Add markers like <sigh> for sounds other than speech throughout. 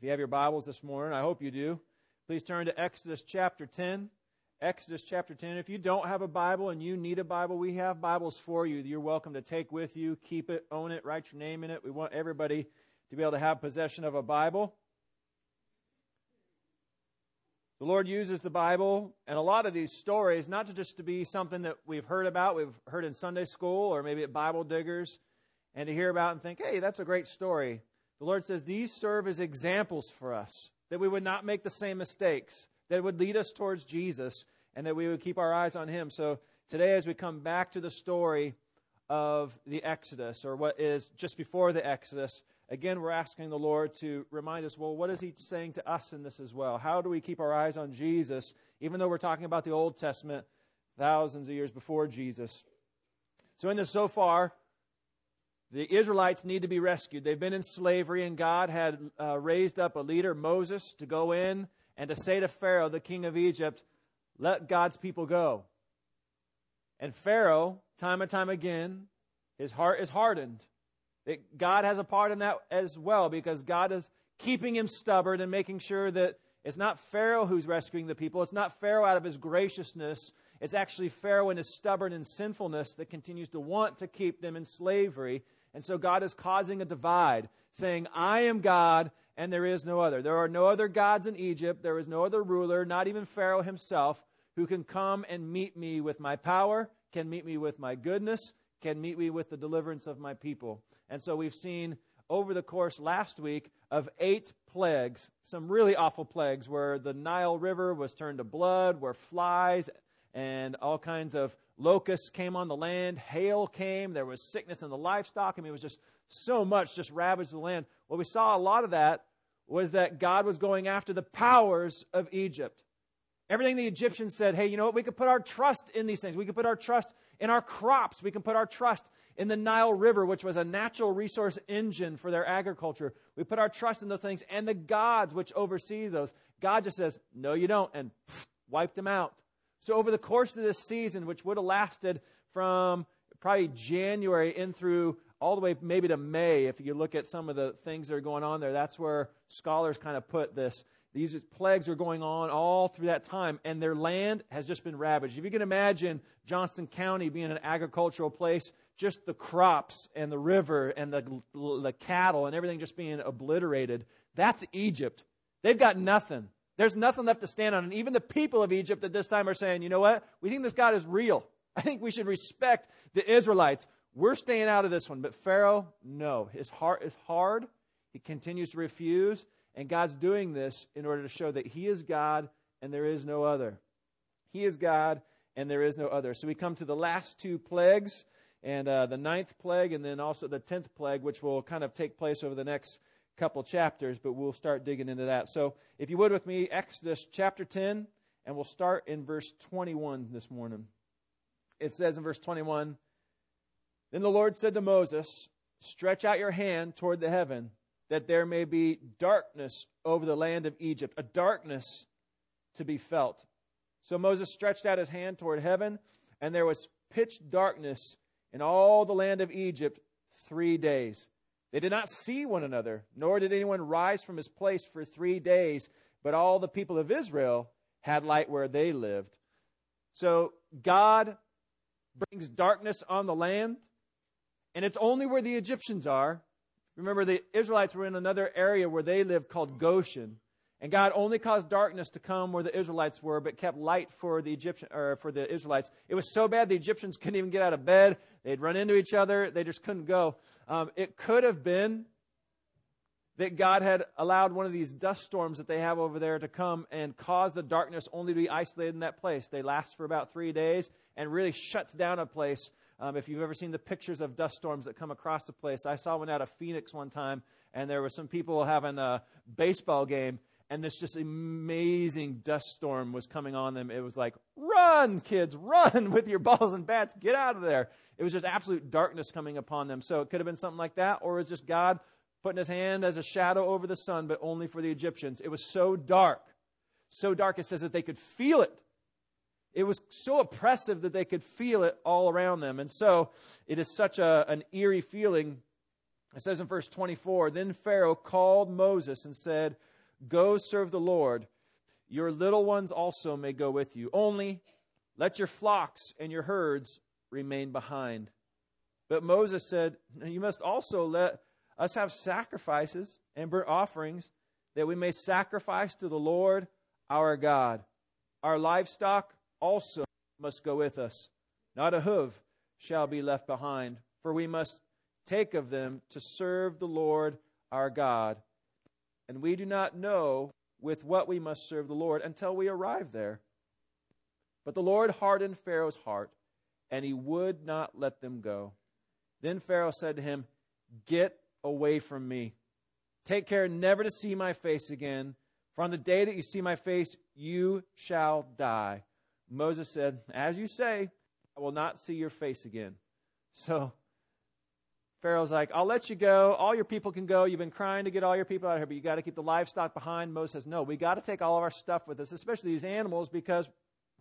If you have your Bibles this morning, I hope you do, please turn to Exodus chapter 10. Exodus chapter 10. If you don't have a Bible and you need a Bible, we have Bibles for you. You're welcome to take with you, keep it, own it, write your name in it. We want everybody to be able to have possession of a Bible. The Lord uses the Bible and a lot of these stories not to just to be something that we've heard about, we've heard in Sunday school or maybe at Bible diggers, and to hear about and think, hey, that's a great story. The Lord says these serve as examples for us that we would not make the same mistakes, that would lead us towards Jesus, and that we would keep our eyes on Him. So today, as we come back to the story of the Exodus, or what is just before the Exodus, again, we're asking the Lord to remind us well, what is He saying to us in this as well? How do we keep our eyes on Jesus, even though we're talking about the Old Testament thousands of years before Jesus? So, in this so far, the Israelites need to be rescued. They've been in slavery, and God had uh, raised up a leader, Moses, to go in and to say to Pharaoh, the king of Egypt, let God's people go. And Pharaoh, time and time again, his heart is hardened. It, God has a part in that as well because God is keeping him stubborn and making sure that it's not Pharaoh who's rescuing the people. It's not Pharaoh out of his graciousness. It's actually Pharaoh in his stubborn and sinfulness that continues to want to keep them in slavery. And so God is causing a divide, saying, I am God and there is no other. There are no other gods in Egypt. There is no other ruler, not even Pharaoh himself, who can come and meet me with my power, can meet me with my goodness, can meet me with the deliverance of my people. And so we've seen over the course last week of eight plagues, some really awful plagues, where the Nile River was turned to blood, where flies and all kinds of locusts came on the land, hail came, there was sickness in the livestock. I mean, it was just so much just ravaged the land. Well, we saw a lot of that was that God was going after the powers of Egypt. Everything the Egyptians said, hey, you know what? We could put our trust in these things. We could put our trust in our crops. We can put our trust in the Nile River, which was a natural resource engine for their agriculture. We put our trust in those things and the gods which oversee those. God just says, no, you don't, and pff, wipe them out. So, over the course of this season, which would have lasted from probably January in through all the way maybe to May, if you look at some of the things that are going on there, that's where scholars kind of put this. These plagues are going on all through that time, and their land has just been ravaged. If you can imagine Johnston County being an agricultural place, just the crops and the river and the, the cattle and everything just being obliterated, that's Egypt. They've got nothing. There's nothing left to stand on. And even the people of Egypt at this time are saying, you know what? We think this God is real. <laughs> I think we should respect the Israelites. We're staying out of this one. But Pharaoh, no. His heart is hard. He continues to refuse. And God's doing this in order to show that He is God and there is no other. He is God and there is no other. So we come to the last two plagues, and uh, the ninth plague, and then also the tenth plague, which will kind of take place over the next couple chapters, but we'll start digging into that. So, if you would with me, Exodus chapter 10, and we'll start in verse 21 this morning. It says in verse 21 Then the Lord said to Moses, Stretch out your hand toward the heaven, that there may be darkness over the land of Egypt, a darkness to be felt. So Moses stretched out his hand toward heaven, and there was pitch darkness in all the land of Egypt three days. They did not see one another, nor did anyone rise from his place for three days, but all the people of Israel had light where they lived. So God brings darkness on the land, and it's only where the Egyptians are. Remember, the Israelites were in another area where they lived called Goshen. And God only caused darkness to come where the Israelites were, but kept light for the Egyptian or for the Israelites. It was so bad the Egyptians <laughs> couldn't even get out of bed. They'd run into each other. They just couldn't go. Um, it could have been that God had allowed one of these dust storms that they have over there to come and cause the darkness only to be isolated in that place. They last for about three days and really shuts down a place. Um, if you've ever seen the pictures of dust storms that come across the place, I saw one out of Phoenix one time, and there were some people having a baseball game, and this just amazing dust storm was coming on them. It was like, run, kids, run <laughs> with your balls and bats, get out of there. It was just absolute darkness coming upon them. So it could have been something like that, or it was just God putting his hand as a shadow over the sun, but only for the Egyptians. It was so dark, so dark, it says that they could feel it. It was so oppressive that they could feel it all around them. And so it is such a, an eerie feeling It says in verse 24 Then Pharaoh called Moses and said, Go serve the Lord. Your little ones also may go with you. Only let your flocks and your herds remain behind. But Moses said, You must also let us have sacrifices and burnt offerings that we may sacrifice to the Lord our God. Our livestock also must go with us. Not a hoof shall be left behind, for we must take of them to serve the Lord our God. And we do not know with what we must serve the Lord until we arrive there. But the Lord hardened Pharaoh's heart, and he would not let them go. Then Pharaoh said to him, Get away from me. Take care never to see my face again, for on the day that you see my face, you shall die. Moses said, As you say, I will not see your face again. So Pharaoh's like, I'll let you go. All your people can go. You've been crying to get all your people out of here, but you got to keep the livestock behind. Moses says, No, we got to take all of our stuff with us, especially these animals, because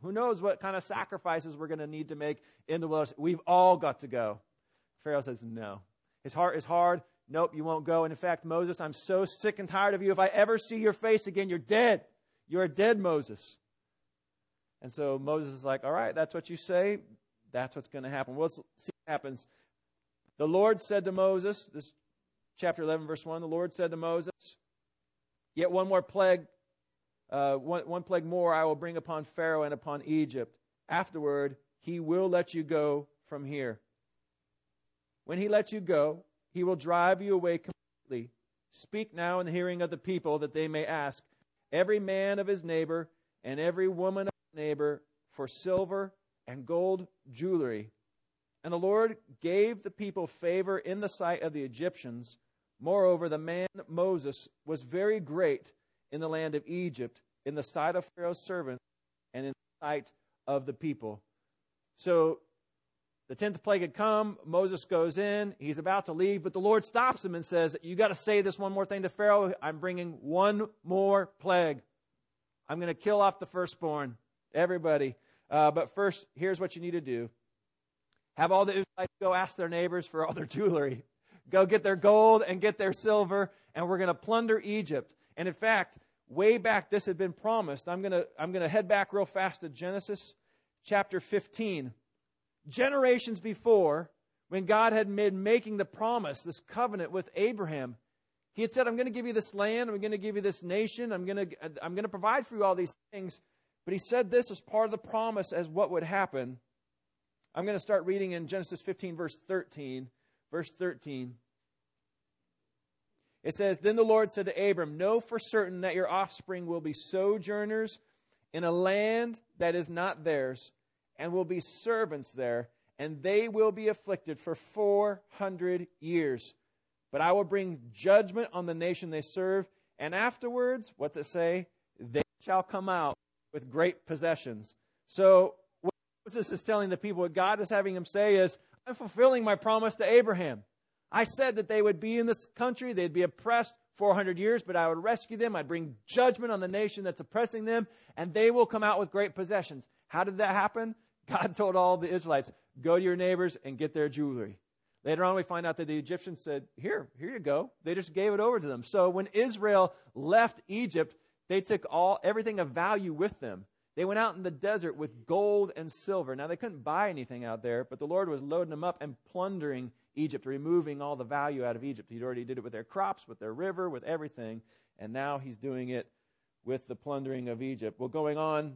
who knows what kind of sacrifices we're going to need to make in the wilderness. We've all got to go. Pharaoh says, No. His heart is hard. Nope, you won't go. And in fact, Moses, I'm so sick and tired of you. If I ever see your face again, you're dead. You're dead, Moses. And so Moses is like, All right, that's what you say. That's what's going to happen. We'll see what happens. The Lord said to Moses, this chapter 11, verse 1, the Lord said to Moses, Yet one more plague, uh, one, one plague more I will bring upon Pharaoh and upon Egypt. Afterward, he will let you go from here. When he lets you go, he will drive you away completely. Speak now in the hearing of the people that they may ask every man of his neighbor and every woman of his neighbor for silver and gold jewelry. And the Lord gave the people favor in the sight of the Egyptians. Moreover, the man Moses was very great in the land of Egypt, in the sight of Pharaoh's servants, and in the sight of the people. So the tenth plague had come. Moses goes in. He's about to leave, but the Lord stops him and says, You got to say this one more thing to Pharaoh. I'm bringing one more plague. I'm going to kill off the firstborn. Everybody. Uh, but first, here's what you need to do have all the Israelites go ask their neighbors for all their jewelry. Go get their gold and get their silver, and we're going to plunder Egypt. And in fact, way back, this had been promised. I'm going to, I'm going to head back real fast to Genesis chapter 15. Generations before, when God had been making the promise, this covenant with Abraham, he had said, I'm going to give you this land, I'm going to give you this nation, I'm going to, I'm going to provide for you all these things. But he said this as part of the promise as what would happen. I'm going to start reading in Genesis 15, verse 13. Verse 13. It says, Then the Lord said to Abram, Know for certain that your offspring will be sojourners in a land that is not theirs, and will be servants there, and they will be afflicted for 400 years. But I will bring judgment on the nation they serve, and afterwards, what's it say? They shall come out with great possessions. So, Moses is telling the people, what God is having him say is, I'm fulfilling my promise to Abraham. I said that they would be in this country, they'd be oppressed 400 years, but I would rescue them. I'd bring judgment on the nation that's oppressing them, and they will come out with great possessions. How did that happen? <laughs> God told all the Israelites, go to your neighbors and get their jewelry. Later on, we find out that the Egyptians said, Here, here you go. They just gave it over to them. So when Israel left Egypt, they took all everything of value with them. They went out in the desert with gold and silver. Now, they couldn't buy anything out there, but the Lord was loading them up and plundering Egypt, removing all the value out of Egypt. He'd already did it with their crops, with their river, with everything, and now he's doing it with the plundering of Egypt. Well, going on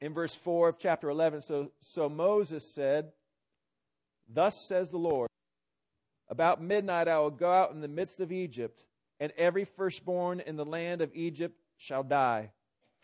in verse 4 of chapter 11, so, so Moses said, Thus says the Lord, about midnight I will go out in the midst of Egypt, and every firstborn in the land of Egypt shall die,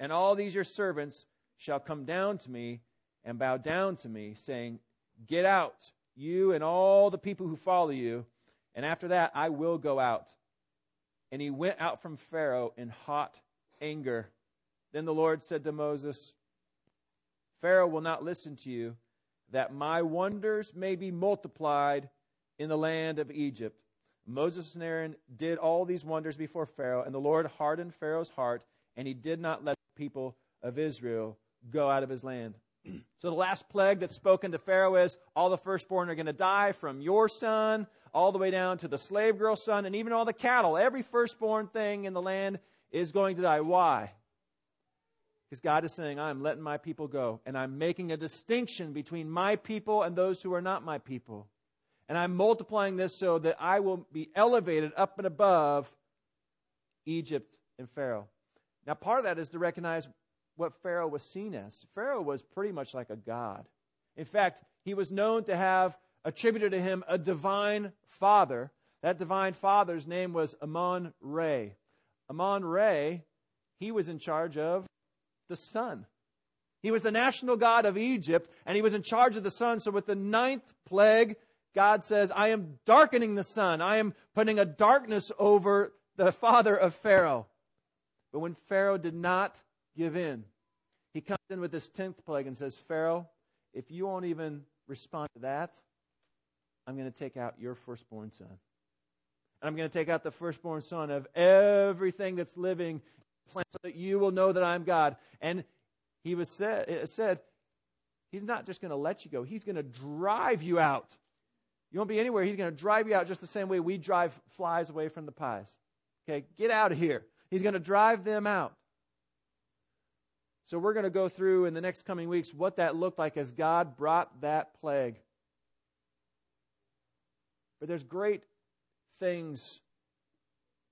And all these your servants shall come down to me and bow down to me, saying, Get out, you and all the people who follow you. And after that, I will go out. And he went out from Pharaoh in hot anger. Then the Lord said to Moses, Pharaoh will not listen to you, that my wonders may be multiplied in the land of Egypt. Moses and Aaron did all these wonders before Pharaoh, and the Lord hardened Pharaoh's heart, and he did not let people of Israel go out of his land. so the last plague that's spoken to Pharaoh is all the firstborn are going to die from your son all the way down to the slave girl's son and even all the cattle. Every firstborn thing in the land is going to die. Why? Because God is saying, I'm letting my people go, and I'm making a distinction between my people and those who are not my people. And I'm multiplying this so that I will be elevated up and above Egypt and Pharaoh. Now, part of that is to recognize what Pharaoh was seen as. Pharaoh was pretty much like a god. In fact, he was known to have attributed to him a divine father. That divine father's name was Amon Re. Amon Re, he was in charge of the sun. He was the national god of Egypt, and he was in charge of the sun. So, with the ninth plague, God says, I am darkening the sun. I am putting a darkness over the father of Pharaoh. But when Pharaoh did not give in. He comes in with this 10th plague and says, Pharaoh, if you won't even respond to that, I'm going to take out your firstborn son. And I'm going to take out the firstborn son of everything that's living so that you will know that I'm God. And he was said, said, he's not just going to let you go, he's going to drive you out. You won't be anywhere. He's going to drive you out just the same way we drive flies away from the pies. Okay, get out of here. He's going to drive them out. So we're going to go through in the next coming weeks what that looked like as God brought that plague. But there's great things,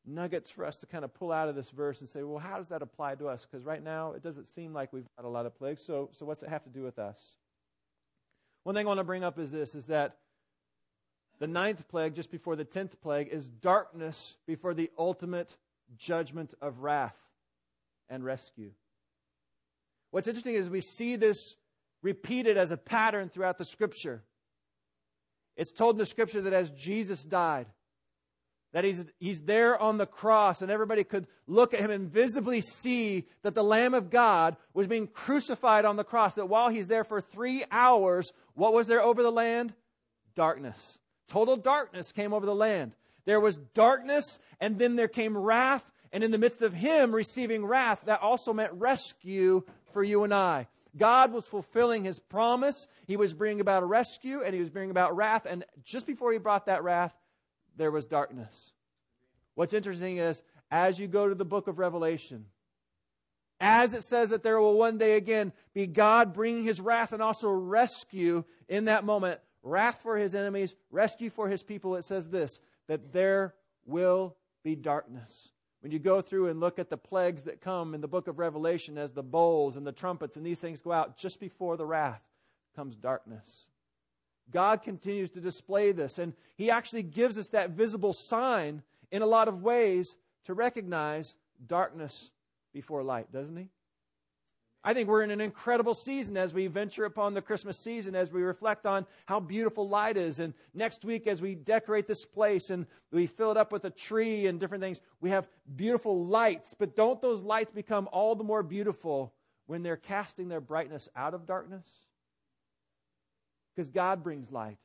nuggets for us to kind of pull out of this verse and say, well, how does that apply to us? Because right now it doesn't seem like we've got a lot of plagues. So, so what's it have to do with us? One thing I want to bring up is this: is that the ninth plague, just before the tenth plague, is darkness before the ultimate judgment of wrath and rescue. What's interesting is we see this repeated as a pattern throughout the scripture. It's told in the scripture that as Jesus died, that he's, he's there on the cross, and everybody could look at him and visibly see that the Lamb of God was being crucified on the cross. That while he's there for three hours, what was there over the land? Darkness. Total darkness came over the land. There was darkness, and then there came wrath, and in the midst of him receiving wrath, that also meant rescue for you and I. God was fulfilling his promise. He was bringing about a rescue and he was bringing about wrath. And just before he brought that wrath, there was darkness. What's interesting is, as you go to the book of Revelation, as it says that there will one day again be God bringing his wrath and also rescue in that moment, wrath for his enemies, rescue for his people, it says this that there will be darkness. When you go through and look at the plagues that come in the book of Revelation as the bowls and the trumpets and these things go out, just before the wrath comes darkness. God continues to display this, and He actually gives us that visible sign in a lot of ways to recognize darkness before light, doesn't He? I think we're in an incredible season as we venture upon the Christmas season, as we reflect on how beautiful light is. And next week, as we decorate this place and we fill it up with a tree and different things, we have beautiful lights. But don't those lights become all the more beautiful when they're casting their brightness out of darkness? Because God brings light.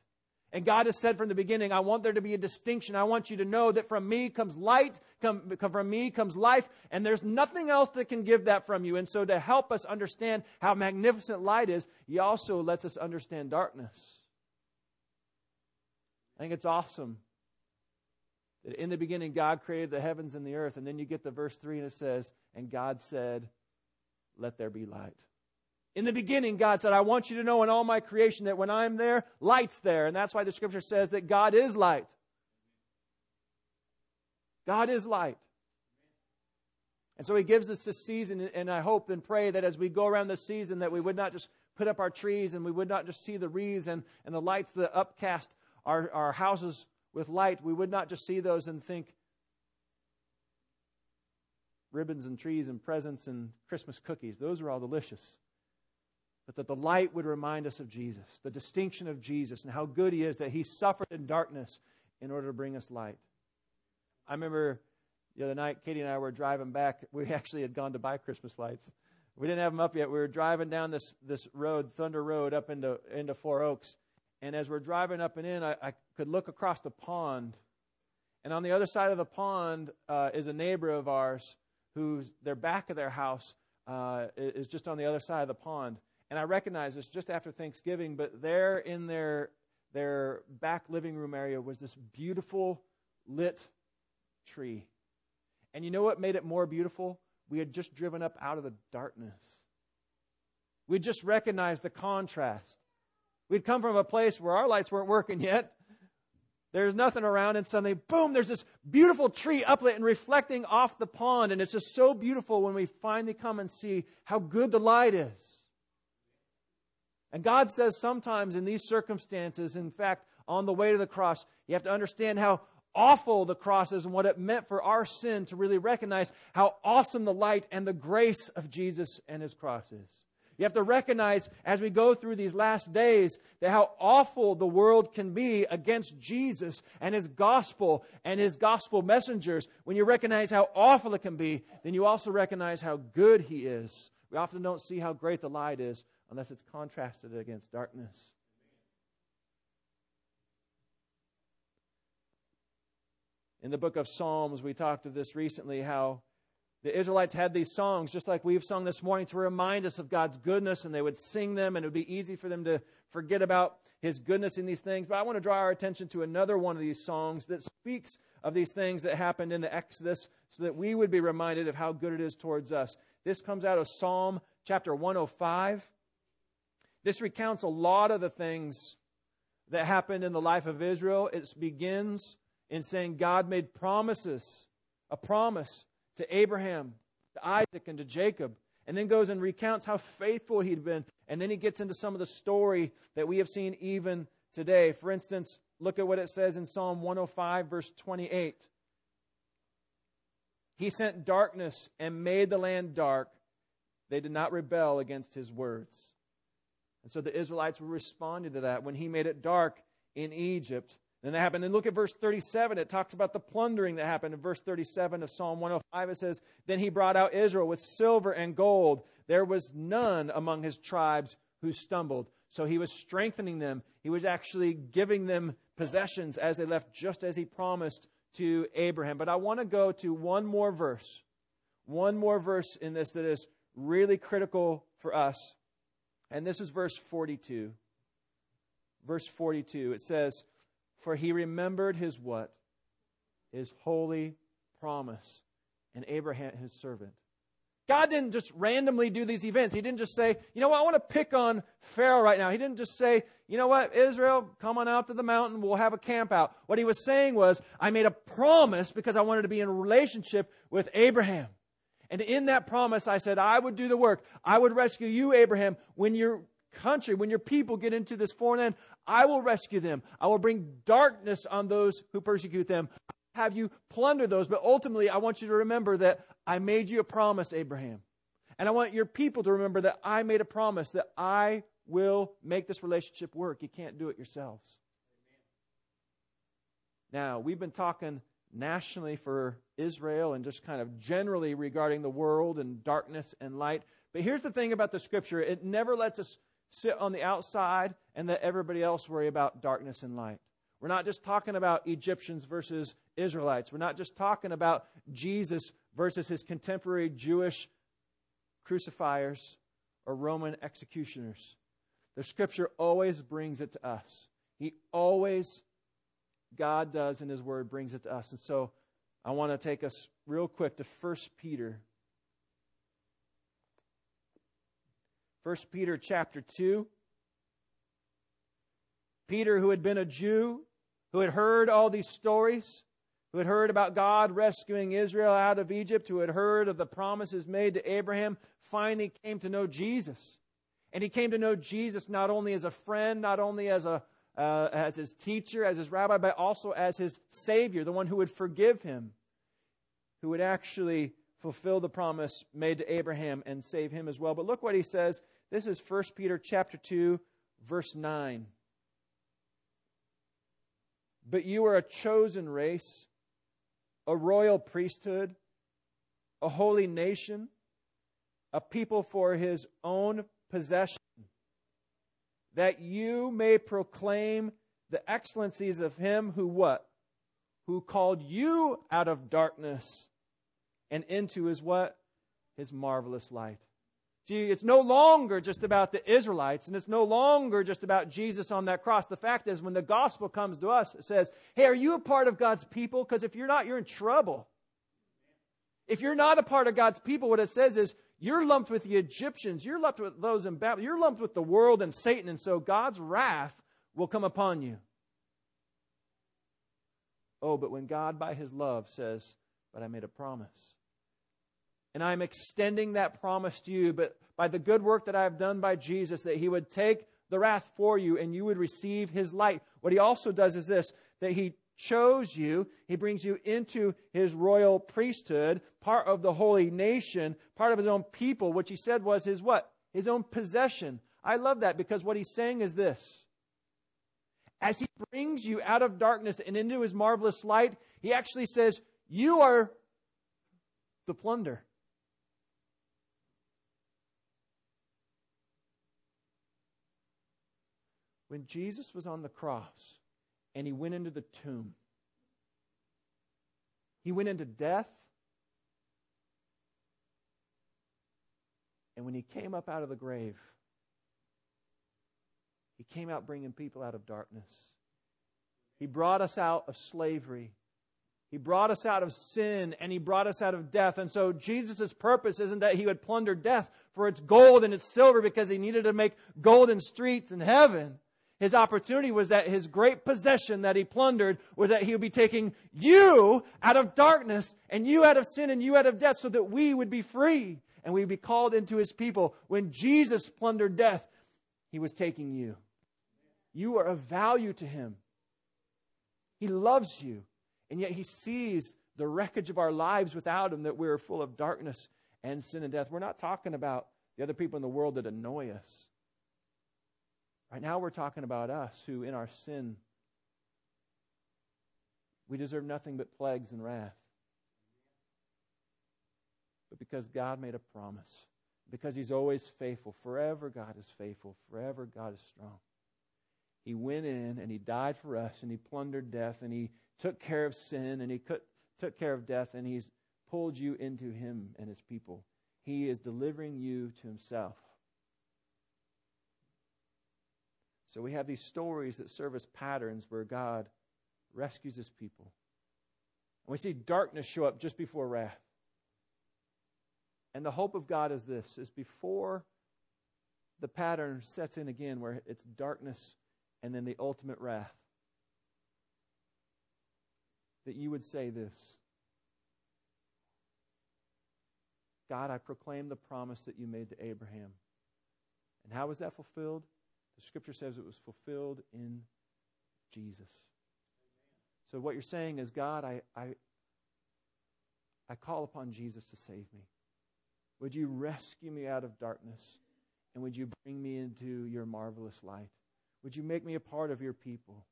And God has said from the beginning, I want there to be a distinction. I want you to know that from me comes light, come, from me comes life, and there's nothing else that can give that from you. And so, to help us understand how magnificent light is, He also lets us understand darkness. I think it's awesome that in the beginning God created the heavens and the earth, and then you get the verse 3 and it says, And God said, Let there be light. In the beginning, God said, I want you to know in all my creation that when I'm there, light's there. And that's why the scripture says that God is light. God is light. And so he gives us this season, and I hope and pray that as we go around this season, that we would not just put up our trees and we would not just see the wreaths and, and the lights that upcast our, our houses with light. We would not just see those and think ribbons and trees and presents and Christmas cookies. Those are all delicious but that the light would remind us of Jesus, the distinction of Jesus, and how good he is that he suffered in darkness in order to bring us light. I remember the other night, Katie and I were driving back. We <laughs> actually had gone to buy Christmas lights. We didn't have them up yet. We were driving down this, this road, Thunder Road, up into, into Four Oaks. And as we're driving up and in, I, I could look across the pond. And on the other side of the pond uh, is a neighbor of ours who's their back of their house uh, is just on the other side of the pond. And I recognize this just after Thanksgiving, but there in their their back living room area was this beautiful lit tree. And you know what made it more beautiful? We had just driven up out of the darkness. We just recognized the contrast. We'd come from a place where our lights weren't working yet. There's nothing around, and suddenly, boom, there's this beautiful tree uplit and reflecting off the pond. And it's just so beautiful when we finally come and see how good the light is. And God says sometimes in these circumstances, in fact, on the way to the cross, you have to understand how awful the cross is and what it meant for our sin to really recognize how awesome the light and the grace of Jesus and his cross is. You have to recognize as we go through these last days that how awful the world can be against Jesus and his gospel and his gospel messengers. When you recognize how awful it can be, then you also recognize how good he is. We often don't see how great the light is unless it's contrasted against darkness. In the book of Psalms, we talked of this recently how the Israelites had these songs, just like we've sung this morning, to remind us of God's goodness, and they would sing them, and it would be easy for them to forget about His goodness in these things. But I want to draw our attention to another one of these songs that speaks of these things that happened in the Exodus so that we would be reminded of how good it is towards us. This comes out of Psalm chapter 105. This recounts a lot of the things that happened in the life of Israel. It begins in saying God made promises, a promise to Abraham, to Isaac, and to Jacob, and then goes and recounts how faithful he'd been. And then he gets into some of the story that we have seen even today. For instance, look at what it says in Psalm 105, verse 28. He sent darkness and made the land dark. They did not rebel against his words. And so the Israelites were responding to that. When he made it dark in Egypt, then that happened. And look at verse 37. It talks about the plundering that happened. In verse 37 of Psalm 105, it says, Then he brought out Israel with silver and gold. There was none among his tribes who stumbled. So he was strengthening them. He was actually giving them possessions as they left, just as he promised to Abraham. But I want to go to one more verse. One more verse in this that is really critical for us. And this is verse 42. Verse 42. It says, for he remembered his what? His holy promise and Abraham, his servant. God didn't just randomly do these events. He didn't just say, you know what, I want to pick on Pharaoh right now. He didn't just say, you know what, Israel, come on out to the mountain, we'll have a camp out. What he was saying was, I made a promise because I wanted to be in a relationship with Abraham. And in that promise, I said, I would do the work. I would rescue you, Abraham, when your country, when your people get into this foreign land, I will rescue them. I will bring darkness on those who persecute them. Have you plunder those, but ultimately, I want you to remember that I made you a promise, Abraham. And I want your people to remember that I made a promise that I will make this relationship work. You can't do it yourselves. Now, we've been talking nationally for Israel and just kind of generally regarding the world and darkness and light. But here's the thing about the scripture it never lets us sit on the outside and let everybody else worry about darkness and light. We're not just talking about Egyptians versus Israelites. We're not just talking about Jesus versus his contemporary Jewish crucifiers or Roman executioners. The scripture always brings it to us. He always, God does in his word, brings it to us. And so I want to take us real quick to 1 Peter 1 Peter chapter 2. Peter, who had been a Jew, who had heard all these stories, who had heard about God rescuing Israel out of Egypt, who had heard of the promises made to Abraham, finally came to know Jesus. And he came to know Jesus not only as a friend, not only as, a, uh, as his teacher, as his rabbi, but also as his Savior, the one who would forgive him, who would actually fulfill the promise made to Abraham and save him as well. But look what he says this is 1 Peter chapter 2 verse 9. But you are a chosen race, a royal priesthood, a holy nation, a people for his own possession, that you may proclaim the excellencies of him who what? Who called you out of darkness and into his what? His marvelous light. See, it's no longer just about the Israelites, and it's no longer just about Jesus on that cross. The fact is, when the gospel comes to us, it says, Hey, are you a part of God's people? Because if you're not, you're in trouble. If you're not a part of God's people, what it says is, you're lumped with the Egyptians, you're lumped with those in Babylon, you're lumped with the world and Satan, and so God's wrath will come upon you. Oh, but when God, by his love, says, But I made a promise and I'm extending that promise to you, but by the good work that I have done by Jesus, that he would take the wrath for you and you would receive his light. What he also does is this that he chose you, he brings you into his royal priesthood, part of the holy nation, part of his own people, which he said was his what? His own possession. I love that because what he's saying is this. As he brings you out of darkness and into his marvelous light, he actually says, You are the plunder. when Jesus was on the cross and he went into the tomb, he went into death. And when he came up out of the grave, he came out bringing people out of darkness. He brought us out of slavery. He brought us out of sin and he brought us out of death. And so Jesus' purpose isn't that he would plunder death for its gold and its silver because he needed to make golden streets in heaven. His opportunity was that his great possession that he plundered was that he would be taking you out of darkness and you out of sin and you out of death so that we would be free and we would be called into his people. When Jesus plundered death, he was taking you. You are of value to him. He loves you, and yet he sees the wreckage of our lives without him that we're full of darkness and sin and death. We're not talking about the other people in the world that annoy us. Right now, we're talking about us who, in our sin, we deserve nothing but plagues and wrath. But because God made a promise, because He's always faithful, forever God is faithful, forever God is strong. He went in and He died for us, and He plundered death, and He took care of sin, and He took care of death, and He's pulled you into Him and His people. He is delivering you to Himself. So we have these stories that serve as patterns where God rescues his people. And we see darkness show up just before wrath. And the hope of God is this is before the pattern sets in again where it's darkness and then the ultimate wrath. That you would say this God, I proclaim the promise that you made to Abraham. And how was that fulfilled? The scripture says it was fulfilled in Jesus. So what you're saying is, God, I, I, I call upon Jesus to save me. Would you rescue me out of darkness? And would you bring me into your marvelous light? Would you make me a part of your people?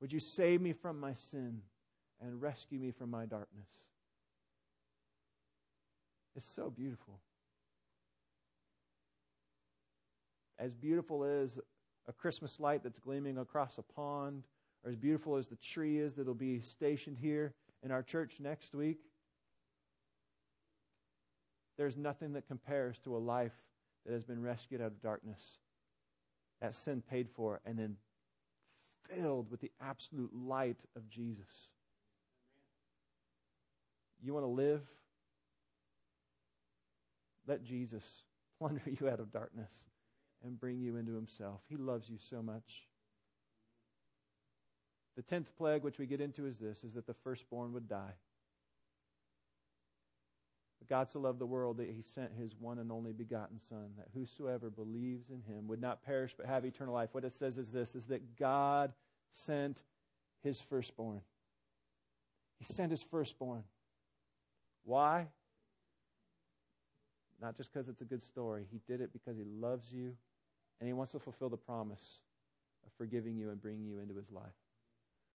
Would you save me from my sin and rescue me from my darkness? It's so beautiful. As beautiful as a Christmas light that's gleaming across a pond, or as beautiful as the tree is that'll be stationed here in our church next week, there's nothing that compares to a life that has been rescued out of darkness, that sin paid for, and then filled with the absolute light of Jesus. You want to live? Let Jesus plunder <laughs> you out of darkness and bring you into himself. He loves you so much. The tenth plague, which we get into, is this is that the firstborn would die. But God so loved the world that he sent his one and only begotten Son, that whosoever believes in him would not perish but have eternal life. What it says is this is that God sent his firstborn. He sent his firstborn. Why? Not just because it's a good story. He did it because he loves you and He wants to fulfill the promise of forgiving you and bringing you into His life.